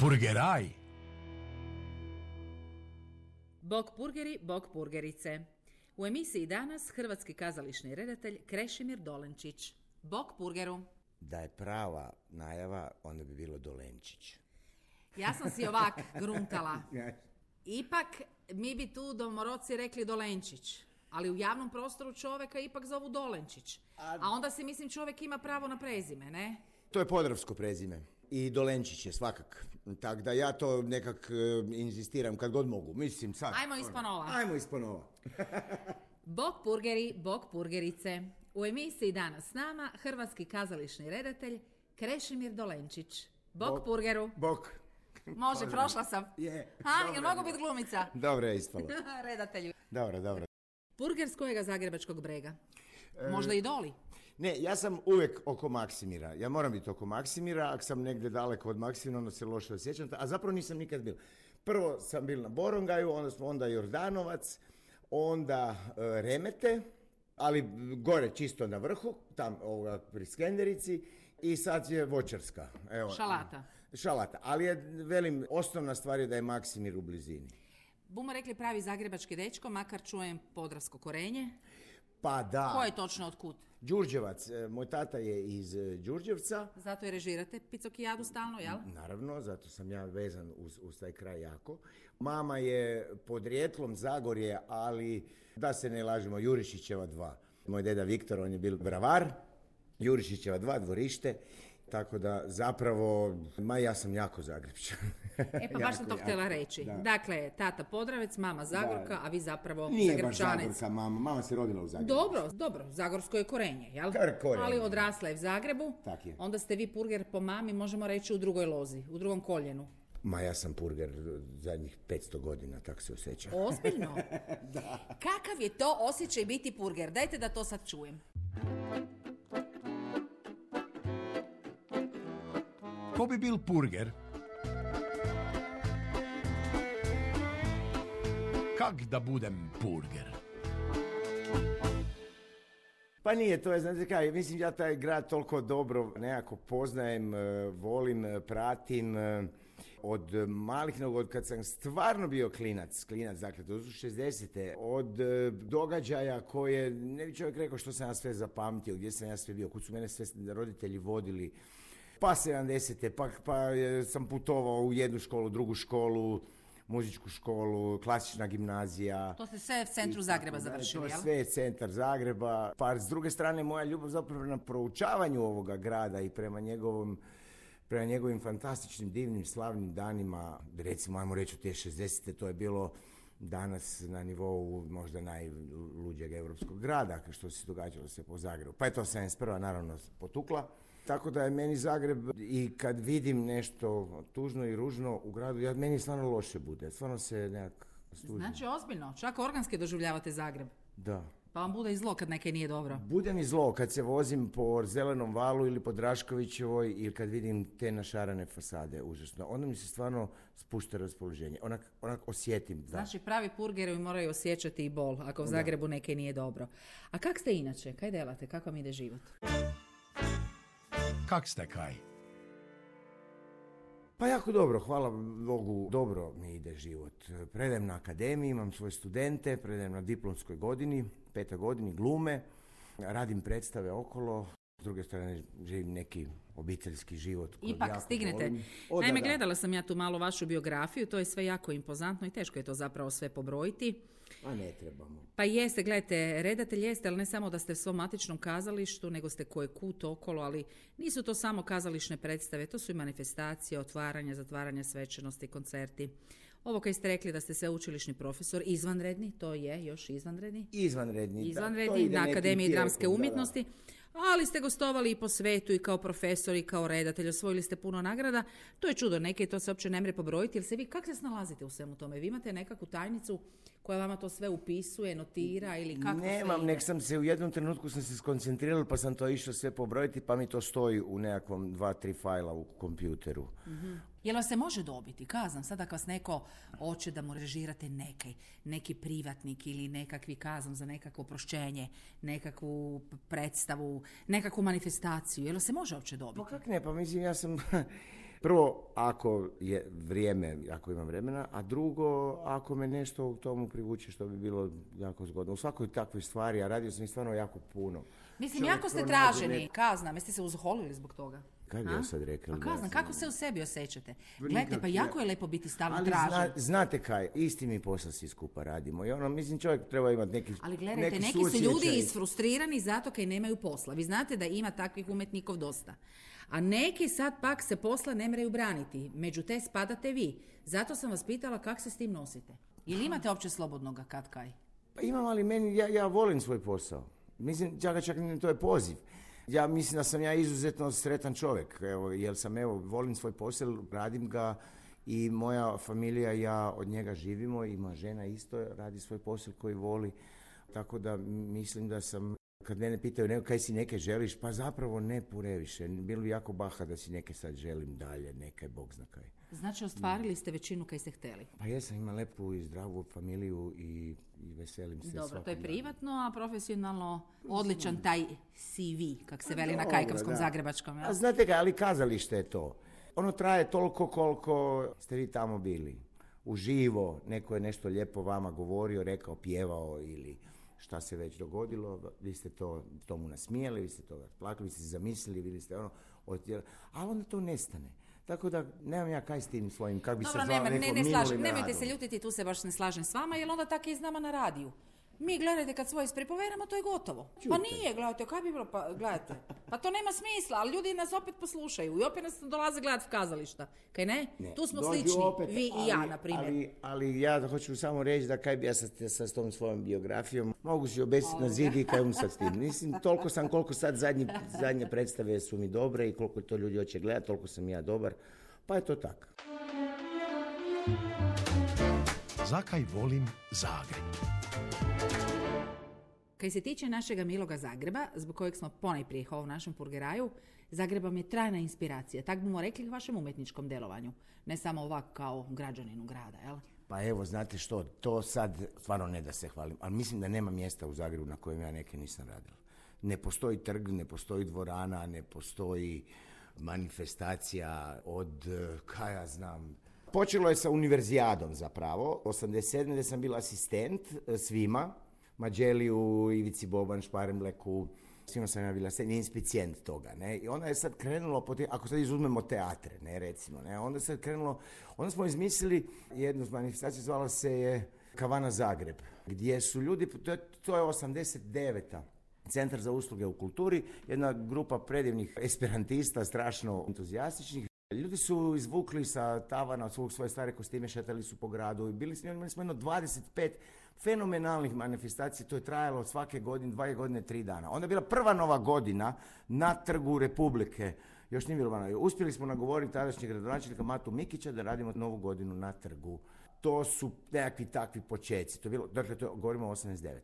Purgeraj. Bok purgeri, bok purgerice. U emisiji danas hrvatski kazališni redatelj Krešimir Dolenčić. Bok purgeru. Da je prava najava, onda bi bilo Dolenčić. Ja sam si ovak gruntala. Ipak mi bi tu domoroci rekli Dolenčić. Ali u javnom prostoru čovjeka ipak zovu Dolenčić. A onda si mislim čovjek ima pravo na prezime, ne? To je podravsko prezime. I Dolenčić je svakak. Tako da ja to nekak e, inzistiram kad god mogu. Mislim sad. Ajmo ispod nova. Ajmo ispod nova. Bok purgeri, bok purgerice. U emisiji danas s nama hrvatski kazališni redatelj Krešimir Dolenčić. Bok, Bok. purgeru. Bok. Može, prošla sam. Je. Ha, jel je mogu biti glumica? Dobro je ispalo. Redatelju. Dobro, dobro. Purger s kojega zagrebačkog brega? E, Možda i doli. Ne, ja sam uvijek oko Maksimira. Ja moram biti oko Maksimira, ako sam negdje daleko od Maksimira, onda se loše osjećam. A zapravo nisam nikad bil. Prvo sam bil na Borongaju, onda smo onda Jordanovac, onda e, Remete, ali gore čisto na vrhu, tam ovoga pri Skenderici i sad je Voćarska. Evo, Šalata. Šalata, ali je, velim, osnovna stvar je da je Maksimir u blizini. Bumo rekli pravi zagrebački dečko, makar čujem podravsko korenje. Pa da, Ko je točno otkud? Đurđevac, e, moj tata je iz e, Đurđevca, Zato je režirate picokijadu stalno, jel? Naravno, zato sam ja vezan uz, uz taj kraj jako. Mama je podrijetlom Zagorje, ali da se ne lažemo, Jurišićeva dva. Moj deda Viktor, on je bil bravar, Jurišićeva dva, dvorište, tako da zapravo, ma ja sam jako Zagrebčan. E pa baš sam to Jako, htjela reći. da. Dakle, tata Podravec, mama Zagorka, Da. a vi zapravo Nije baš Zagrebčanec. Zagorka mama, mama se rodila u Zagrebu. Dobro, dobro, Zagorsko je korenje, jel? Kar- korenje. Ali odrasla je u Zagrebu. Tak je. Onda ste vi purger po mami, možemo reći u drugoj lozi, u drugom koljenu. Ma ja sam purger zadnjih 500 godina, tako se osjećam. Ozbiljno? Kakav je to osjećaj biti purger? Dajte da to sad čujem. Ko bi bil purger? Kak da budem purger? Pa nije, to je, znate kaj, mislim ja taj grad toliko dobro nekako poznajem, e, volim, e, pratim, e, od malih nogu, od kad sam stvarno bio klinac, klinac, dakle, to su 60. Od događaja koje, ne bi čovjek rekao što sam ja sve zapamtio, gdje sam ja sve bio, kud su mene sve roditelji vodili, pa 70. pa, pa e, sam putovao u jednu školu, drugu školu, muzičku školu, klasična gimnazija. To ste sve u centru Zagreba dalje. završili, To je jel? sve centar Zagreba. Pa s druge strane moja ljubav zapravo na proučavanju ovoga grada i prema njegovom prema njegovim fantastičnim, divnim, slavnim danima, recimo, ajmo reći, u te 60. to je bilo danas na nivou možda najluđeg europskog grada, što se događalo se po Zagrebu. Pa je to 71. naravno potukla. Tako da je meni Zagreb i kad vidim nešto tužno i ružno u gradu, ja, meni stvarno loše bude. Stvarno se nekak stužim. Znači ozbiljno, čak organski doživljavate Zagreb. Da. Pa vam bude i zlo kad neke nije dobro. Bude mi zlo kad se vozim po Zelenom valu ili po Draškovićevoj ili kad vidim te našarane fasade, užasno. Onda mi se stvarno spušta raspoloženje. Onak, onak osjetim. Da. Znači pravi purgerovi moraju osjećati i bol ako u Zagrebu neke nije dobro. A kak ste inače? Kaj delate? Kako vam ide život? Kak ste kaj? Pa jako dobro, hvala Bogu, dobro mi ide život. Predajem na akademiji, imam svoje studente, predajem na diplomskoj godini, petoj godini glume, radim predstave okolo, s druge strane živim neki obiteljski život. Ipak jako stignete. O, da, Naime, da. gledala sam ja tu malo vašu biografiju, to je sve jako impozantno i teško je to zapravo sve pobrojiti. A ne trebamo. Pa jeste, gledajte, redatelj jeste, ali ne samo da ste u svom matičnom kazalištu, nego ste koje kut okolo, ali nisu to samo kazališne predstave, to su i manifestacije, otvaranja, zatvaranja svečanosti, koncerti. Ovo kaj ste rekli da ste sveučilišni profesor, izvanredni, to je još izvanredni. Izvanredni. da, to Izvanredni ide na Akademiji dramske da, da. Ali ste gostovali i po svetu i kao profesor i kao redatelj, osvojili ste puno nagrada. To je čudo, neke to se uopće ne mre pobrojiti, jer se vi, kako se snalazite u svemu tome? Vi imate nekakvu tajnicu koja vama to sve upisuje, notira ili kako Nemam, nek sam se u jednom trenutku sam se skoncentrirao pa sam to išao sve pobrojiti pa mi to stoji u nekakvom dva, tri fajla u kompjuteru. Jel vas se može dobiti? Kazam, sad ako vas neko hoće da mu režirate neki, neki privatnik ili nekakvi kazam za nekakvo prošćenje, nekakvu predstavu, nekakvu manifestaciju, jel vas se može uopće dobiti? Pa kak ne, pa mislim ja sam... Prvo, ako je vrijeme, ako imam vremena, a drugo, ako me nešto u tomu privuče što bi bilo jako zgodno. U svakoj takvoj stvari, a radio sam ih stvarno jako puno. Mislim, Čovjek jako ste traženi. nek- Kaznam, jeste se uzholili zbog toga? Kaj bi ja sad rekao? Pa kaznam, kako se u sebi osjećate? Gledajte, pa ja- jako je lepo biti stalno Ali tražen. zna- znate kaj, isti mi posao svi skupa radimo. I ono, mislim, čovjek treba imati neki Ali gledajte, neki, su suosjećaj. ljudi isfrustrirani zato kaj nemaju posla. Vi znate da ima takvih umetnikov dosta. A neki sad pak se posla ne mreju braniti. Među te spadate vi. Zato sam vas pitala kako se s tim nosite. Ili imate uopće slobodnoga kad kaj? Pa imam, ali meni, ja, ja volim svoj posao. Mislim, čak, čak to je poziv. Ja mislim da sam ja izuzetno sretan čovjek, evo, jer sam, evo, volim svoj posao, radim ga i moja familija i ja od njega živimo i moja žena isto radi svoj posao koji voli. Tako da mislim da sam, kad mene pitaju neko kaj si neke želiš, pa zapravo ne pureviše. Bilo bi jako baha da si neke sad želim dalje, neke, bog zna kaj. Znači, ostvarili ste većinu kaj ste htjeli. Pa jesam, imam lepu i zdravu familiju i, i veselim se Dobro, to je privatno, a profesionalno odličan taj CV, kak se veli na Kajkavskom da. zagrebačkom. jel? A znate ga, ali kazalište je to. Ono traje toliko koliko ste vi tamo bili. Uživo, neko je nešto lijepo vama govorio, rekao, pjevao ili šta se već dogodilo, vi ste to tomu nasmijeli, vi ste toga plakali, vi ste zamislili, bili ste ono, odjel... ali onda to nestane. Tako da nemam ja kaj s tim svojim, kak bi se zvao ne, neko ne slažem, minulim nemojte se ljutiti, tu se baš ne slažem s vama, jer onda tako je i s nama na radiju. Mi, gledajte, kad svoje ispripoveramo, to je gotovo. Pa nije, gledajte, kaj bi bilo, pa gledajte. Pa to nema smisla, ali ljudi nas opet poslušaju i opet nas dolaze gledati v kazališta. Kaj ne? Ne, tu smo dođu slični, opet, vi i ali- ja, na primjer. Ali, ali ja hoću samo reći da kaj bi ja sa, sa, tom svojom biografijom mogu si obesiti na zid i kaj um sad s tim. Mislim, toliko sam koliko sad zadnji, zadnje predstave su mi dobre i koliko to ljudi hoće gledati, toliko sam ja dobar. Pa je to tako. Zakaj volim Zagreb? Kaj se tiče našega miloga Zagreba, zbog kojeg smo ponajprije u našem purgeraju, Zagreb vam je trajna inspiracija, tak bomo rekli k vašem umetničkom delovanju. Ne samo ovak kao građaninu grada, jel? Pa evo, znate što, to sad stvarno ne da se hvalim, ali mislim da nema mjesta u Zagrebu na kojem ja neke nisam radila. Ne postoji trg, ne postoji dvorana, ne postoji manifestacija od, eh, kaj ja znam, Počelo je sa univerzijadom zapravo, 87. gdje sam bio asistent eh, svima, Mađeliju, Ivici Boban, Šparemleku, svima sam ja bila asistent, inspicijent toga, ne, i onda je sad krenulo, ako sad izuzmemo teatre, ne, recimo, ne, onda se krenulo, onda smo izmislili jednu manifestaciju, zvala se je Kavana Zagreb, gdje su ljudi, to je, to je 89. Centar za usluge u kulturi, jedna grupa predivnih esperantista, strašno entuzijastičnih, Ljudi su izvukli sa tavana od svog svoje stare kostime, šetali su po gradu i bili smo, imali smo jedno 25 fenomenalnih manifestacija, to je trajalo svake godine, dvije godine, tri dana. Onda je bila prva nova godina na trgu Republike, još nije bilo. Uspjeli smo nagovoriti tadašnjeg gradonačelnika Matu Mikića da radimo novu godinu na trgu. To su nekakvi takvi počeci. To je bilo, dakle, to govorimo o 89.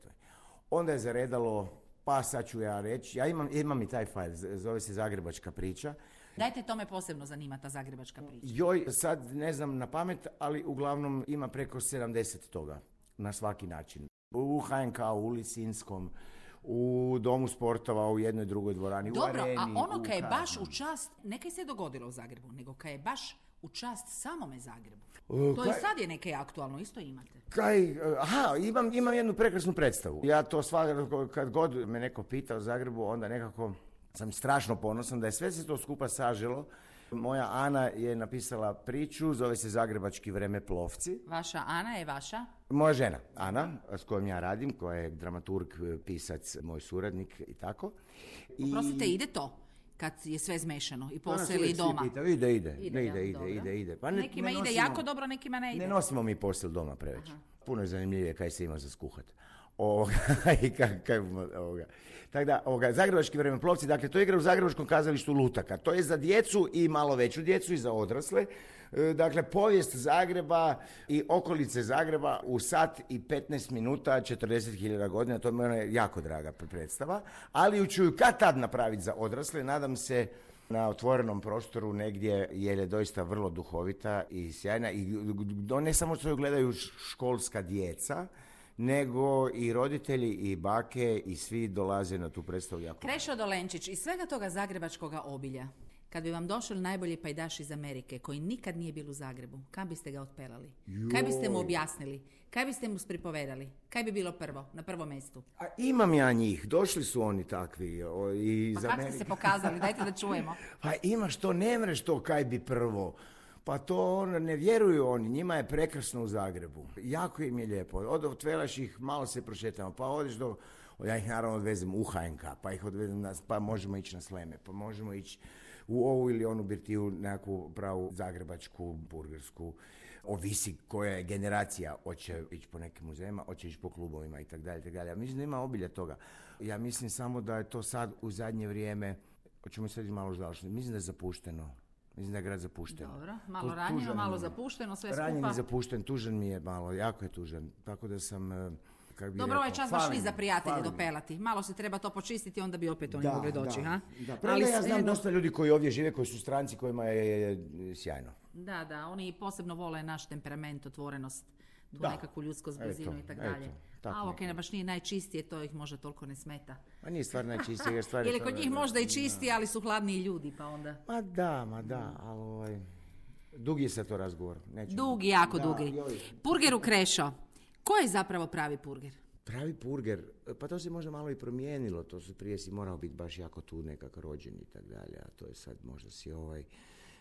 Onda je zaredalo, pa sad ću ja reći, ja imam, imam i taj fajl, zove se Zagrebačka priča. Dajte, to me posebno zanima, ta zagrebačka priča. Joj, sad ne znam na pamet, ali uglavnom ima preko 70 toga na svaki način. U HNK, u Lisinskom, u Domu sportova, u jednoj drugoj dvorani, u Dobro, areni. a ono u kaj je baš u čast, ne kaj se je dogodilo u Zagrebu, nego kaj je baš u čast samome Zagrebu. E, To je kaj- sad je nekaj aktualno, isto imate. Kaj, aha, imam, imam jednu prekrasnu predstavu. Ja to svakako, kad god me neko pita o Zagrebu, onda nekako sam strašno ponosan da je sve se to skupa saželo. Moja Ana je napisala priču, zove se Zagrebački vremeplovci. Vaša Ana je vaša? Moja žena, Ana, s kojom ja radim, koja je dramaturg, pisac, moj suradnik i tako. I... Oprostite, ide to? Kad je sve zmešano i To nas posel i doma. pitaju, Ide, ide, Ide, ide, jel? ide, Dobro. ide, ide. Pa ne- nekima ne ide jako dobro, nekima ne ide. Ne nosimo mi posel doma preveč. Puno je zanimljivije kaj se ima za skuhat. Ovoga, ovoga. Tako da, ovoga, Zagrebački vremenoplovci, dakle, to je igra u Zagrebačkom kazalištu Lutaka. To je za djecu i malo veću djecu i za odrasle. E, Dakle, povijest Zagreba i okolice Zagreba u sat i 15 minuta, 40.000 godina, to je mene jako draga predstava, ali ju ću kad tad napraviti za odrasle, nadam se na otvorenom prostoru negdje jer je doista vrlo duhovita i sjajna i ne samo što ju gledaju školska djeca, nego i roditelji i bake i svi dolaze na tu predstavu jako. Krešo Dolenčić, iz svega toga zagrebačkoga obilja, kad bi vam došao najbolji pajdaš iz Amerike, koji nikad nije bil u Zagrebu, kam biste ga otpelali? Kaj biste mu objasnili? Kaj biste mu spripovedali? Kaj bi bilo prvo, na prvom mjestu? A imam ja njih, došli su oni takvi o, i Pa kako ste se pokazali? Dajte da čujemo. Pa imaš to, ne mreš to kaj bi prvo. Pa to on, ne vjeruju oni, njima je prekrasno u Zagrebu. Jako im je lijepo. Od otvelaš ih, malo se prošetamo, pa odeš do... Ja ih naravno odvezem u HNK, pa ih odvezem na, pa možemo ići na Sleme, pa možemo ići u ovu ili onu birtiju, nekakvu pravu zagrebačku, burgersku. Ovisi koja je generacija, hoće ići po nekim muzejima, hoće ići po klubovima i tako dalje, tako dalje. Ja mislim da ima obilje toga. Ja mislim samo da je to sad u zadnje vrijeme, hoćemo sad malo završiti, mislim da je zapušteno. Mislim da je grad zapušten. Dobro, malo Tu- ranjeno, malo zapušteno, sve Ranjen skupa. i zapušten, tužan mi je malo, jako je tužan. Tako da sam, eh, kak bi Dobro, ovaj čas baš vi za prijatelje dopelati. Malo se treba to počistiti, onda bi opet oni mogli doći, da, ha? Da, premda ja znam dosta ljudi koji ovdje žive, koji su stranci, kojima je sjajno. Da, da, oni posebno vole naš temperament, otvorenost, tu Da. nekakvu ljudsku blizinu i tako eto, dalje. tako A nekako. kaj baš nije najčistije, to ih možda toliko ne smeta. A nije stvar najčistija, jer stvar Ili kod njih možda i čisti, ali su hladniji ljudi, pa onda... Ma da, ma da, ali ovaj, dugi je sad to razgovor. Neću. Dugi, jako Da, dugi. joj. Purgeru Krešo. Ko je zapravo pravi purger? Pravi purger, pa to se možda malo i promijenilo, to su prije si morao biti baš jako tu nekak rođen i tak dalje, a to je sad možda si ovaj,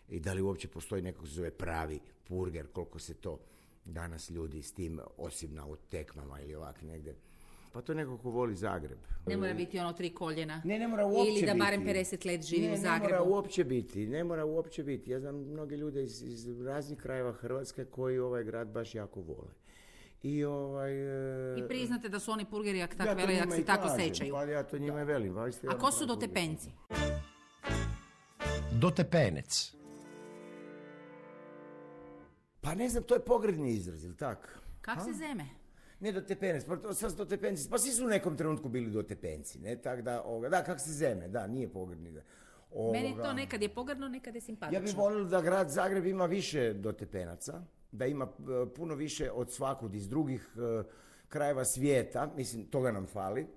i da li uopće postoji neko ko se zove pravi purger, koliko se to danas ljudi s tim, osim na tekmama ili ovak negdje, pa to je neko ko voli Zagreb. Ne mora biti ono tri koljena. Ne, ne mora uopće Ili da barem biti. 50 let živi ne, u Ne mora Zagrebu. uopće biti, ne mora uopće biti. Ja znam mnoge ljude iz, iz raznih krajeva Hrvatske koji ovaj grad baš jako vole. I ovaj... e, I priznate da su oni purgeri, jak ja tak to vele, jak njima se i tako kažem, sećaju. Pa ja to njima i velim. pa A ko su pravi purger. dotepenci? Dotepenec. Pa ne znam, to je pogredni izraz, ili tak? Kak se zeme? Ne dotepenec, pa to sad su dotepenci, pa svi su u nekom trenutku bili dotepenci, ne? Tak da, ovoga, da, kak se zeme, da, nije pogredni. Da. Meni Ovoga. to nekad je pogrdno, nekad je simpatično. Ja bih volio da grad Zagreb ima više dotepenaca, da ima e, puno više od svakud iz drugih e, krajeva svijeta, mislim, toga nam fali,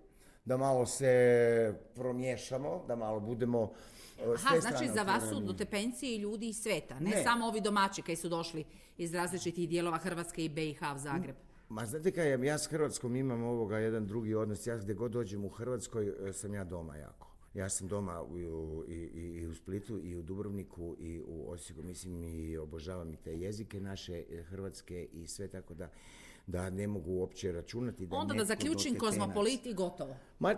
da malo se promiješamo, da malo budemo e, Aha, znači za vas su dotepenci i ljudi iz sveta, ne, Ne. samo ovi domaći koji su došli iz različitih dijelova Hrvatske i BiH u Zagreb. Ma znate kaj, ja- s Hrvatskom imam ovoga jedan drugi odnos, ja gdje god dođem u Hrvatskoj e, sam ja doma jako. Ja sam doma u, u- i, i, i u Splitu, i u Dubrovniku, i u Osijeku, mislim i obožavam i te jezike naše, e, hrvatske i sve tako da da ne mogu uopće računati da Onda da zaključim kozmopolit i gotovo. Ma,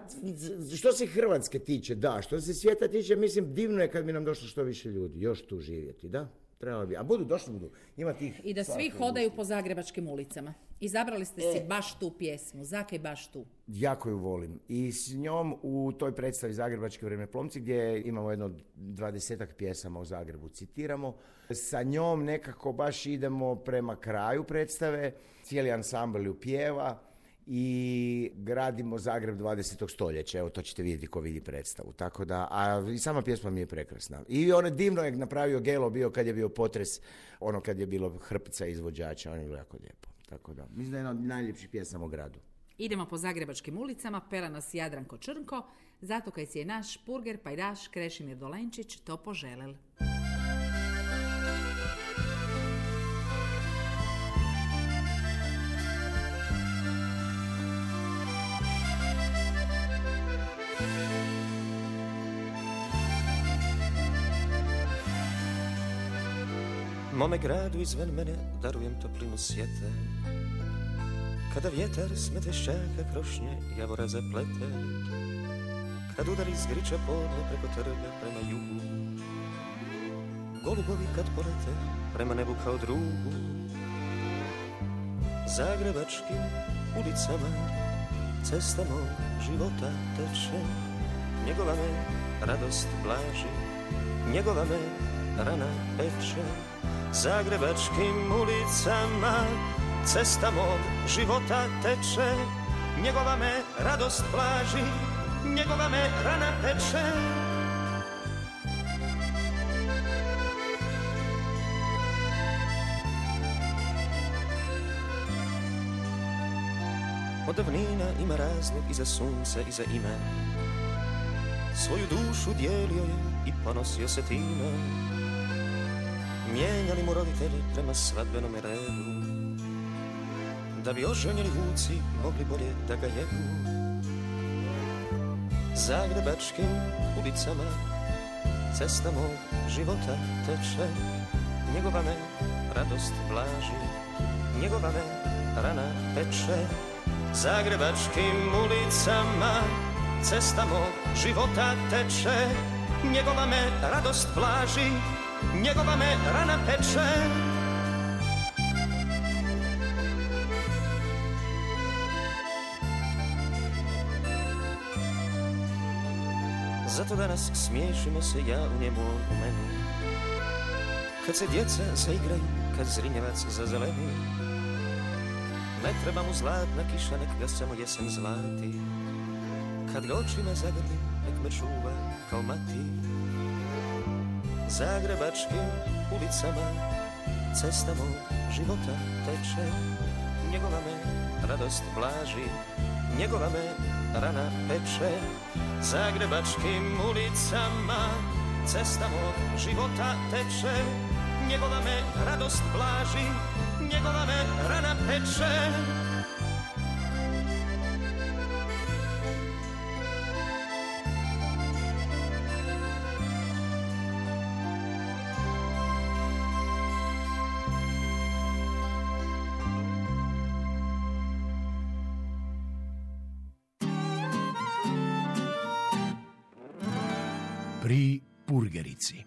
što se Hrvatske tiče, da. Što se svijeta tiče, mislim, divno je kad bi nam došlo što više ljudi još tu živjeti, da. Trebalo bi. A budu, došli budu. Ima tih... I da svi hodaju po zagrebačkim ulicama. Izabrali ste E. si baš tu pjesmu. Zakaj baš tu? Jako ju volim. I s njom u toj predstavi Zagrebački vremeplomci gdje imamo jedno dvadesetak pjesama o Zagrebu citiramo. Sa njom nekako baš idemo prema kraju predstave. Cijeli ansambl ju pjeva i gradimo Zagreb 20. stoljeća. Evo to ćete vidjeti ko vidi predstavu. Tako da, a i sama pjesma mi je prekrasna. I ono divno je napravio Gelo bio kad je bio potres, ono kad je bilo hrpica izvođača, on je bilo jako lijepo. Tako da, mislim da je jedna od najljepših pjesama u gradu. Idemo po zagrebačkim ulicama, pela nas Jadranko Črnko, zato kaj si je naš purger pajdaš Krešimir Dolenčić to poželel. Mome gradu izvan mene darujem toplinu sjete. Kada vjetar smete šćaka krošnje javora zaplete Kad udari zgriča podne preko trga prema jugu. Golubovi kad polete prema nebu kao drugu. Zagrebačkim ulicama cesta mog života teče, njegova me radost blaži, njegova me rana peče, zagrebačkim ulicama, cesta mog života teče, njegova me radost blaži, njegova me rana peče. Od davnina ima razlog i za sunce i za ime. Svoju dušu dijelio je i ponosio se time Mijenjali mu roditelji prema svadbenom redu Da bi oženjeni vuci mogli bolje da ga jedu. Zagrebačkim ulicama Cesta mog života teče Njegova me radost blaži Njegova me rana peče. Zagrebačkim ulicama Cesta mog života teče Njegova me radost blaži Njegova me rana peče Zato danas smiješimo se ja u njemu u meni Kad se djeca zaigraju Kad zrinjevac zazeleni ne treba mu zlatna kiša, nek ga samo jesen zlati. Kad ga očima zagrli, nek me čuva kao mati zagrebačkým ulicama. Cesta mou života teče, negolamé radost pláži, negolamé rana peče. Zagrebačkým ulicama cesta mou života teče, negolamé radost pláži, negolamé rana peče. Purgerici.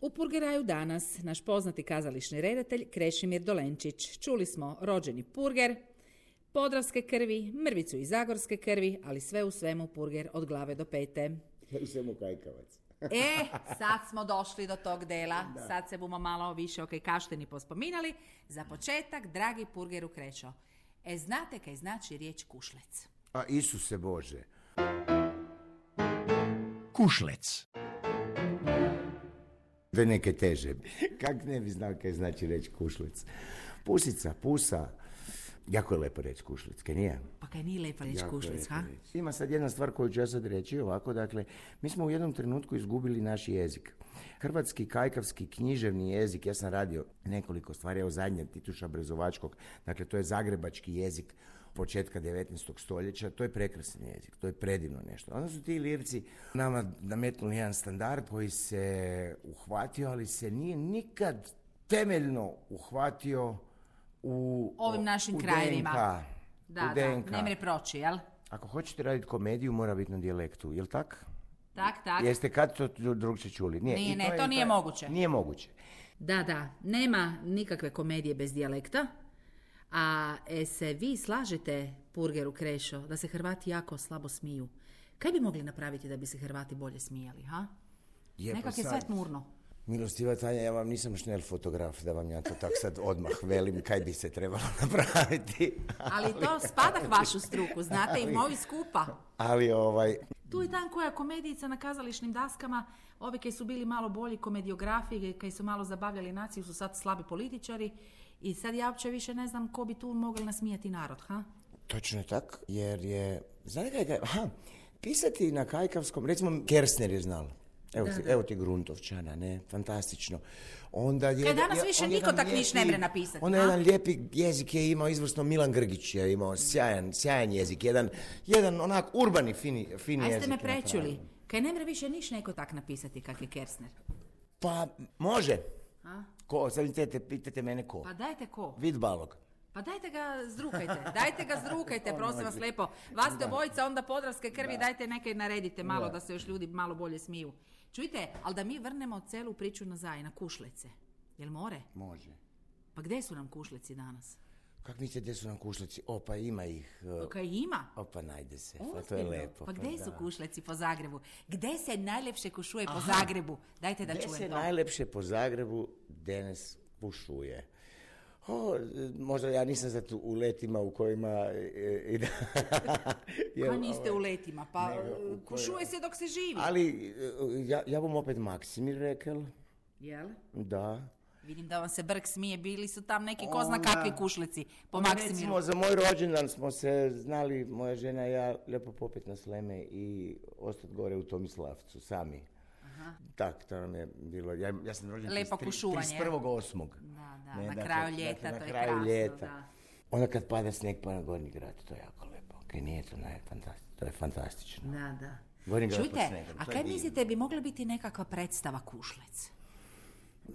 U Purgeraju danas naš poznati kazališni redatelj Krešimir Dolenčić. Čuli smo rođeni Purger, podravske krvi, mrvicu i zagorske krvi, ali sve u svemu Purger od glave do pete. I svemu kajkavac. E, sad smo došli do tog dela. Sad se bomo malo više o kašteni pospominali. Za početak, dragi Purgeru Krešo, e znate kaj znači riječ kušlec? A Isuse Bože. Kušlec. Da neke teže. Kak ne bi znao kaj znači reći kušlec. Pusica, pusa. Jako je lepo reći kušlec, kaj nije? Pa kaj nije lepa riječ Jako lepo ha? reći. Ima sad jedna stvar koju ću ja sad reći ovako, dakle, mi smo u jednom trenutku izgubili naš jezik. Hrvatski, kajkavski, književni jezik, ja sam radio nekoliko stvari, evo zadnje Tituša Brezovačkog, dakle to je zagrebački jezik početka 19. stoljeća, to je prekrasan jezik, to je predivno nešto. Onda su ti lirci nama nametnuli jedan standard koji se uhvatio, ali se nije nikad temeljno uhvatio u Ovim našim u krajevima. DNK. Da, u da, DNK. ne mre proći, jel? Ako hoćete raditi komediju, mora biti na dijalektu, jel tak? Tak, tak. Jeste kad to drugče čuli? Nije, Nije, i ne, je- to nije moguće. Nije moguće. Da, da, nema nikakve komedije bez dijalekta. A e, se vi slažete, Purgeru Krešo, da se Hrvati jako slabo smiju? Kaj bi mogli napraviti da bi se Hrvati bolje smijali, ha? Je, pa Nekak je sve tmurno. Milostiva Tanja, ja vam nisam šnel fotograf da vam ja to tak sad odmah velim kaj bi se trebalo napraviti. Ali to spada k vašu struku, znate, i moji skupa. Ali ovaj, Tu je tam koja komedijica na kazališnim daskama, ovi koji su bili malo bolji komediografi, koji su malo zabavljali naciju, su sad slabi političari. I sad ja uopće više ne znam ko bi tu mogli nasmijati narod, ha? točno je tak, jer je, znate kaj, kaj, aha, pisati na kajkavskom, recimo Kersner je znal. Evo, ti, evo ti Gruntovčana, ne, fantastično. Onda je, danas je- više niko tak niš ne mre napisati, Onda a? jedan lijepi jezik je imao izvrsno Milan Grgić je imao sjajan, sjajan jezik, jedan, jedan onak urbani, fini, fini jezik. ste me prečuli. Kaj ne mre više niš neko tak napisati kak je Kersner. Pa, može. A? Ko, sad pitate, pitate mene ko? Pa dajte ko? Vid balog. Pa dajte ga zdrukajte, dajte ga zdrukajte, prosim vas lijepo. Vas te obojica onda podravske krvi, dajte neke naredite malo da. se još ljudi malo bolje smiju. Čujte, ali da mi vrnemo celu priču nazaj na kušlece. Jel more? Može. Pa gdje su nam kušleci danas? Kak mislite gdje su nam kušleci? O, pa ima ih. uh, Kaj ima? O, pa najde se. Pa to je lepo. Pa gdje su da. kušleci po Zagrebu? Gdje se najljepše kušuje po Zagrebu? Dajte da Gdje čujem se to. najlepše po Zagrebu danas pušuje? O, možda ja nisam zato u letima u kojima... e, i da- jer, Pa niste u ovaj, letima, pa nego kušuje se dok se živi. Ali e, ja, ja bom opet Maksimir rekel, Jel? da. Vidim da vam se brk smije, bili su tam neki ko zna kakvi kušlici po Onda Maksimiru. Recimo, za moj rođendan smo se znali, moja žena i ja, lijepo popet na sleme i ostati gore u Tomislavcu, sami. Tak, to nam je bilo. Ja, ja sam rođen Lepo 33 kušuvanje. 31.8. Da, da, Ne, na dakle- kraju ljeta, dakle, to na je kraju krasno, ljeta. da. Onda kad pada snijeg pa na Gornji grad, to je jako lepo. Kaj nije to, ne, fantastično. To je fantastično. Da, da. Gornji grad Čujte, snegom, a kaj mislite bi mogla biti nekakva predstava kušlec?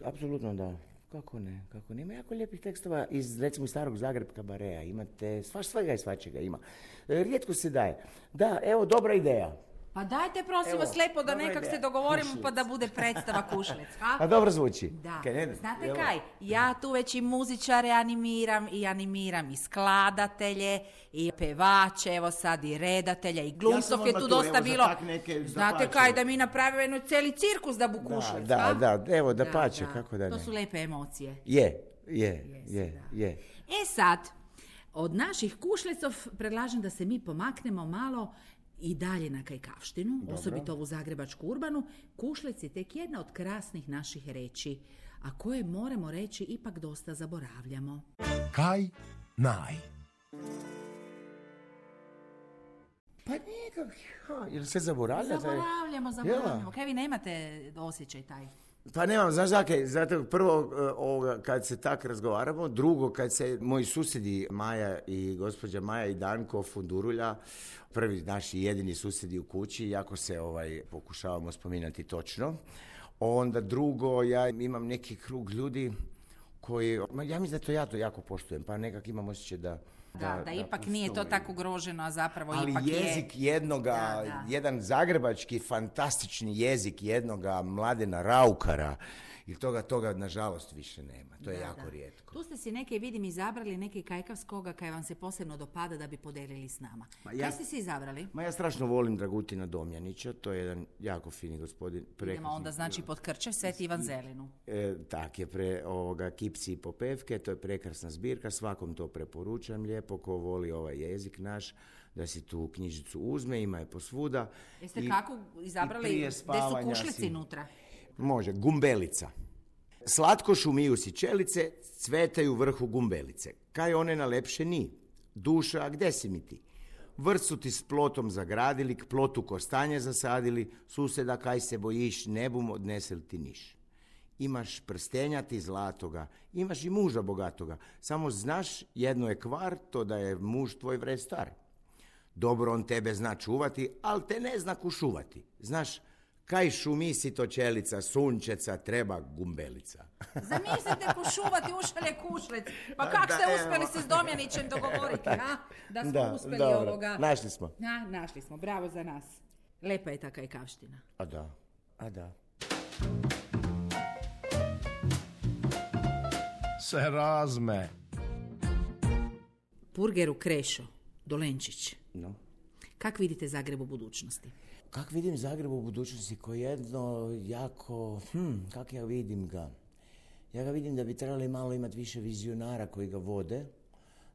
Apsolutno da. Kako ne, kako ne. Ima jako lijepih tekstova iz, recimo, starog Zagreb kabareja. Imate, svaš, svega i svačega ima. E, rijetko se daje. Da, evo, dobra ideja. Pa dajte prosim Evo, vas lijepo da nekak se dogovorimo pa da bude predstava kušlec. ha? A dobro zvuči. Da, Kaj znate evo. kaj, ja tu već i muzičare animiram i animiram i skladatelje i pevače, evo sad i redatelja i glumcov je tu dosta evo, bilo. neke Znate dapače. kaj, da mi napravimo jednu cijeli cirkus da bu Da, kušlec, da, ha? da, evo, da pače, kako da To ne. su lepe emocije. Je, je, je, da. je. E sad, od naših kušlecov predlažem da se mi pomaknemo malo i dalje na Kajkavštinu, osobito ovu zagrebačku urbanu. Kušlec je tek jedna od krasnih naših reči, a koje moramo reći ipak dosta zaboravljamo. Kaj naj. Pa nikak, ha, jel se zaboravljate? Zaboravljamo, zaboravljamo. Kaj vi nemate osjećaj taj? Pa nemam, znaš zakaj, zato prvo e, ovoga, kad se tak razgovaramo, drugo kad se moji susjedi Maja i gospođa Maja i Danko Fundurulja, prvi naši jedini susjedi u kući, jako se ovaj pokušavamo spominjati točno. Onda drugo, ja imam neki krug ljudi koji, ja mislim da to ja to jako poštujem, pa nekak imam osjećaj da... Da, da, ipak nije to postoji. tako ugroženo, a zapravo Ali ipak jezik je. jednoga, Da, da. jedan zagrebački fantastični jezik jednoga mladena Raukara i toga, toga nažalost više nema. To je Da, jako da. rijetko. Tu ste si neke, vidim, izabrali neke kajkavskoga kaj vam se posebno dopada da bi podelili s nama. Ma Kaj ja- ste si izabrali? Ma ja strašno volim Dragutina Domjanića, to je jedan jako fini gospodin. Idemo onda znači pod Krče, Sveti Ivan Zelinu. E, tak je pre ovoga Kipsi i Popevke, to je prekrasna zbirka, svakom to preporučam lijepo, ko voli ovaj jezik naš, da si tu knjižicu uzme, ima je posvuda. Jeste I- kako izabrali, gdje su kušlici unutra? Može, gumbelica. Slatko šumiju si čelice, cvetaju vrhu gumbelice. Kaj one nalepše ni? Duša, a gde si mi ti? Vrt su ti s plotom zagradili, k plotu kostanje zasadili, suseda kaj se bojiš, ne bum odnesel ti niš. Imaš prstenja ti zlatoga, imaš i muža bogatoga, samo znaš jedno je kvar, to da je muž tvoj vre star. Dobro on tebe zna čuvati, al te ne zna kušuvati. Znaš, kaj šumi si to čelica, sunčeca, treba gumbelica. Zamislite kušuvati ušalje kušlec. Pa Da, kak da, ste evo. uspjeli se s Domjanićem dogovoriti, a? Da smo Da, uspjeli dobro, ovoga. našli smo. Na, našli smo, bravo za nas. Lepa je ta kajkavština. A da, a da. Se razme. Purgeru Krešo, Dolenčić. No. Kak vidite Zagreb u budućnosti? Kak vidim Zagreb u budućnosti ko jedno jako, hm, kak ja vidim ga? Ja ga vidim da bi trebali malo imati više vizionara koji ga vode,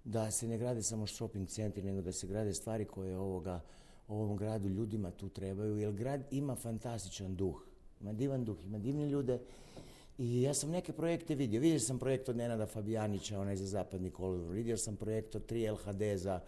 da se ne grade samo shopping centri, nego da se grade stvari koje ovoga, ovom gradu ljudima tu trebaju, jer grad ima fantastičan duh, ima divan duh, ima divne ljude i ja sam neke projekte vidio. Vidio sam projekt od Nenada Fabijanića, onaj za zapadni kolodvor, vidio sam projekt od 3 LHD za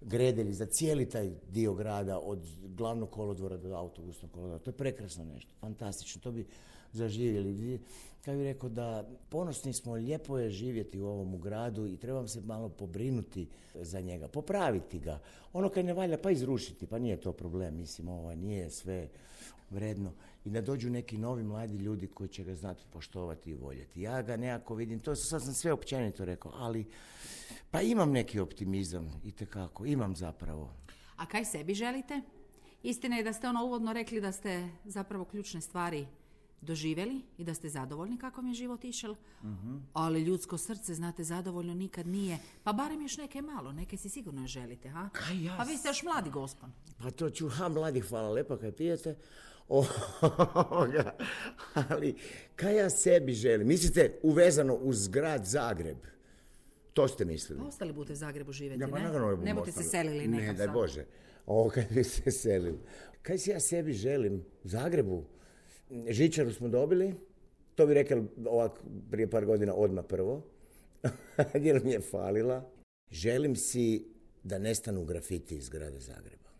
Gredelj, za cijeli taj dio grada, od glavnog kolodvora do autobusnog kolodvora. To je prekrasno nešto, fantastično, to bi zaživjeli. Kako bih rekao da ponosni smo, lijepo je živjeti u ovom gradu i trebam se malo pobrinuti za njega, popraviti ga. Ono kad ne valja, pa izrušiti, pa nije to problem, mislim, ovo nije sve vredno. I da dođu neki novi mladi ljudi koji će ga znati poštovati i voljeti. Ja ga nekako vidim, to sad sam sve općenito rekao, ali pa imam neki optimizam, itekako, imam zapravo. A kaj sebi želite? Istina je da ste ono uvodno rekli da ste zapravo ključne stvari doživjeli i da ste zadovoljni kako mi je život išel, ali ljudsko srce, znate, zadovoljno nikad nije. Pa barem još neke malo, neke si sigurno želite, ha? ja Pa vi ste još mladi gospon. Pa to ću, ha, mladi, hvala lepa kaj pijete. Ovoga, ali kaj ja sebi želim? Mislite uvezano uz grad Zagreb? To ste mislili? Pa ostali budete u Zagrebu živjeti, Ja, pa ne? naravno ne budete se selili Ne, nekam daj. Bože. Ovo kad bi se selili. Kaj si ja sebi želim? U Zagrebu? Žičaru smo dobili. To bi rekao ovak prije par godina odmah prvo. Jer mi je falila. Želim si da nestanu grafiti iz grada Zagreba.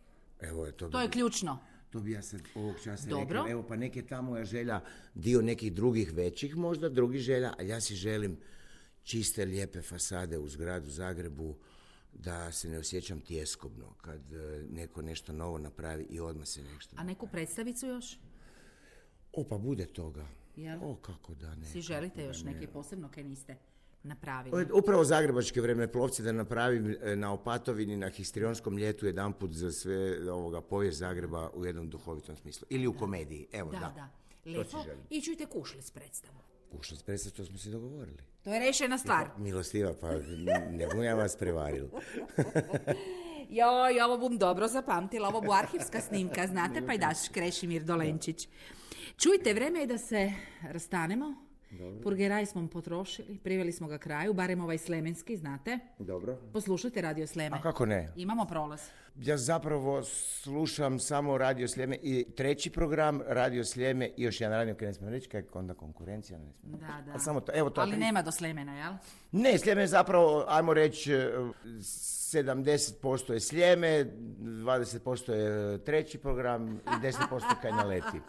Evo je to. To je ključno. To bi ja sad ovog časa Dobro. rekao. Evo pa neke tamo je želja dio nekih drugih većih možda, drugih želja, ali ja si želim čiste, lijepe fasade u zgradu Zagrebu, da se ne osjećam tjeskobno kad e, neko nešto novo napravi i odmah se nešto... A neku predstavicu još? O, pa bude toga. Jel? O, kako da ne. Si želite još neke posebno kaj niste napravili? Upravo zagrebačke vremenoplovce da napravim e, na Opatovini na histrionskom ljetu jedanput za sve ovoga povijest Zagreba u jednom duhovitom smislu. Ili u komediji, evo da. Da, da. Lijepo. I čujte kušlic predstavu. Ušli predstav, to smo se dogovorili. To je rešena stvar. Milostiva, pa ne bom ja vas prevaril. Joj, ovo bum dobro zapamtila, ovo bu arhivska snimka, znate, pa i daš Krešimir Dolenčić. Čujte, vreme je da se rastanemo. Purgeraj smo potrošili, priveli smo ga kraju, barem ovaj slemenski, znate. Dobro. Poslušajte Radio Sleme. A kako ne? Imamo prolaz. Ja zapravo slušam samo Radio Sljeme i treći program Radio Sljeme i još jedan radio koji ne smijem reći, kaj je onda konkurencija, ne smijem. Da, da. Ali samo to, evo to. Ali nema do Slemena, jel? Ne, Sljeme je zapravo, ajmo reći, 70% je Sljeme, 20% je treći program i 10% kaj naleti.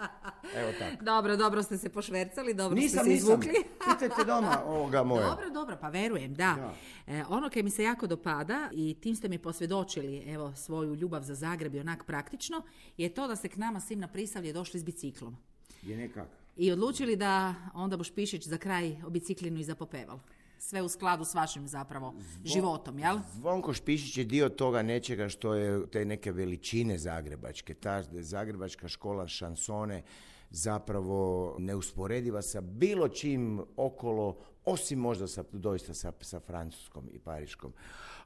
Evo tako. Dobro, dobro ste se pošvercali, dobro ste Nisam, se nisam. izvukli. Pitajte doma ovoga moja. Dobro, dobro, pa verujem, da. E, ono kaj mi se jako dopada i tim ste mi posvjedočili evo, svoju ljubav za Zagreb i onak praktično, je to da ste k nama svim na Prisavlje došli s biciklom. Je nekak. I odlučili da onda boš Pišić za kraj o biciklinu i za popeval. Sve u skladu s vašim zapravo životom, jel? Zvonko Špišić je dio toga nečega što je te neke veličine zagrebačke. Ta zagrebačka škola šansone zapravo neusporediva sa bilo čim okolo, osim možda sa, doista sa, sa francuskom i pariškom.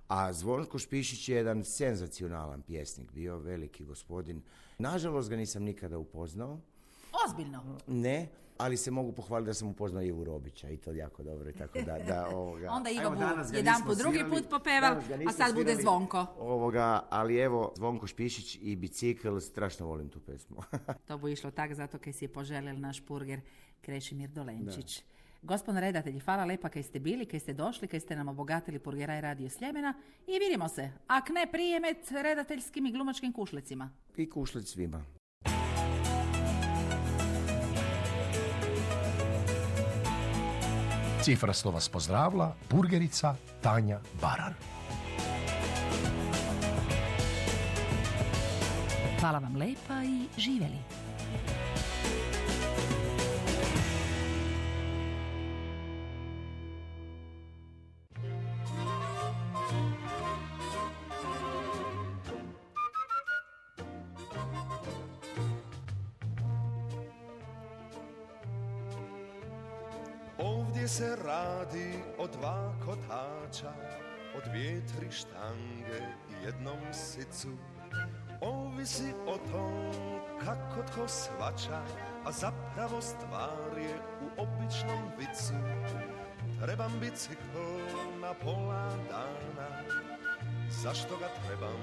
A Zvonko Špišić je jedan senzacionalan pjesnik, bio veliki gospodin. Nažalost ga nisam nikada upoznao. Ozbiljno. Ne, ali se mogu pohvaliti da sam upoznao Ivu Robića i to jako dobro i tako da, da ovoga. Onda Iva Evo, bu jedan put, drugi svirali, put popeval, a sad bude. Zvonko. Ovoga, ali evo, Zvonko Špišić i bicikl, strašno volim tu pesmu. To bu išlo tak zato kaj si je poželel naš purger Krešimir Dolenčić. Gospod redatelji, hvala lepa kaj ste bili, kaj ste došli, kaj ste nam obogatili Purgeraj radio Sljemena i vidimo se, ak ne prijemet redateljskim i glumačkim kušlicima. I kušlic svima. Cifra slova pozdravila, burgerica Tanja Baran. Hvala vam lepa i živeli. Kotača, o dvije tri štange i jednom sicu. Ovisi o tom kako tko svača, a zapravo stvar je u običnom vicu. Trebam bicikl na pola dana, zašto ga trebam,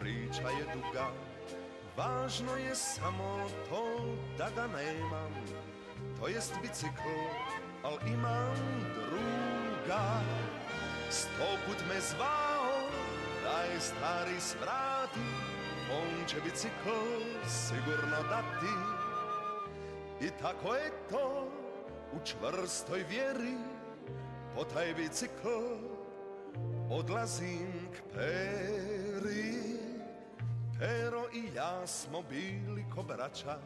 priča je duga. Važno je samo to da ga nemam, to jest bicikl, al imam druga. Sto put me zvao, daj stari svrati, on će bicikl sigurno dati. I tako je to u čvrstoj vjeri, po taj bicikl odlazim k peri. Pero i ja smo bili ko braća,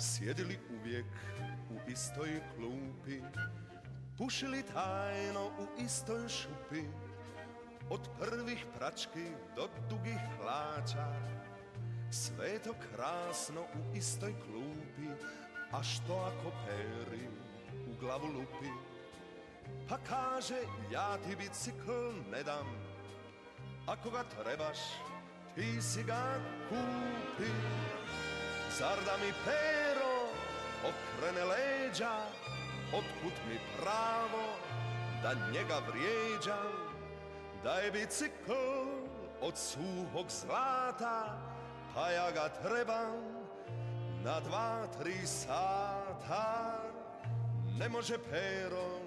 sjedili uvijek u istoj klupi, pušili tajno u istoj šupi, od prvih prački do dugih hlača, sve to krasno u istoj klupi, A što ako peri u glavu lupi? Pa kaže ja ti bicikl ne dam Ako ga trebaš ti si ga kupi. Zar da mi pero okrene leđa Otkud mi pravo da njega vrijeđam Da je bicikl od suhog zlata Pa ja ga trebam na dva, tri sata. Ne može pero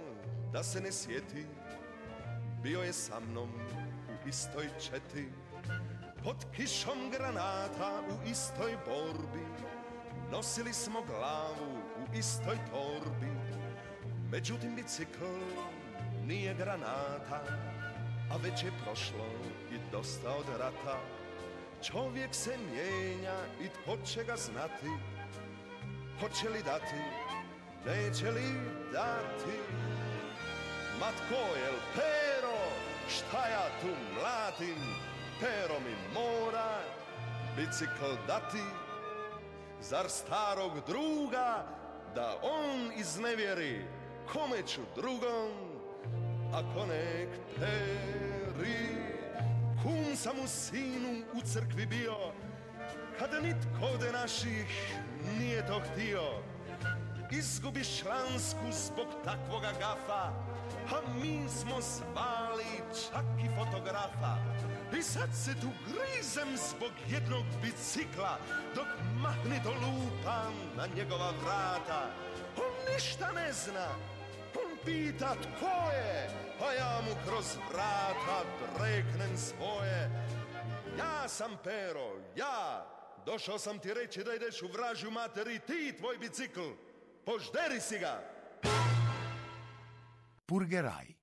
da se ne sjeti Bio je sa mnom u istoj četi. Pod kišom granata u istoj borbi Nosili smo glavu u istoj torbi Međutim bicikl nije granata A već je prošlo i dosta od rata. Čovjek se mijenja i tko će ga znati? Hoće li dati, neće li dati? Ma tko je pero, šta ja tu mlatim Pero mi mora bicikl dati. Zar starog druga da on iznevjeri Kome ću drugom ako nek peri Kum sam u sinu u crkvi bio Kada nitko od naših nije to htio. Izgubiš šlansku zbog takvoga gafa A mi smo zvali čak i fotografa. I sad se tu grizem zbog jednog bicikla Dok mahnito lupam na njegova vrata. On ništa ne zna pita tko je A ja mu kroz vrata breknem svoje Ja sam Pero, ja Došao sam ti reći da ideš u vražju materi ti i tvoj bicikl Požderi si ga Purgeraj.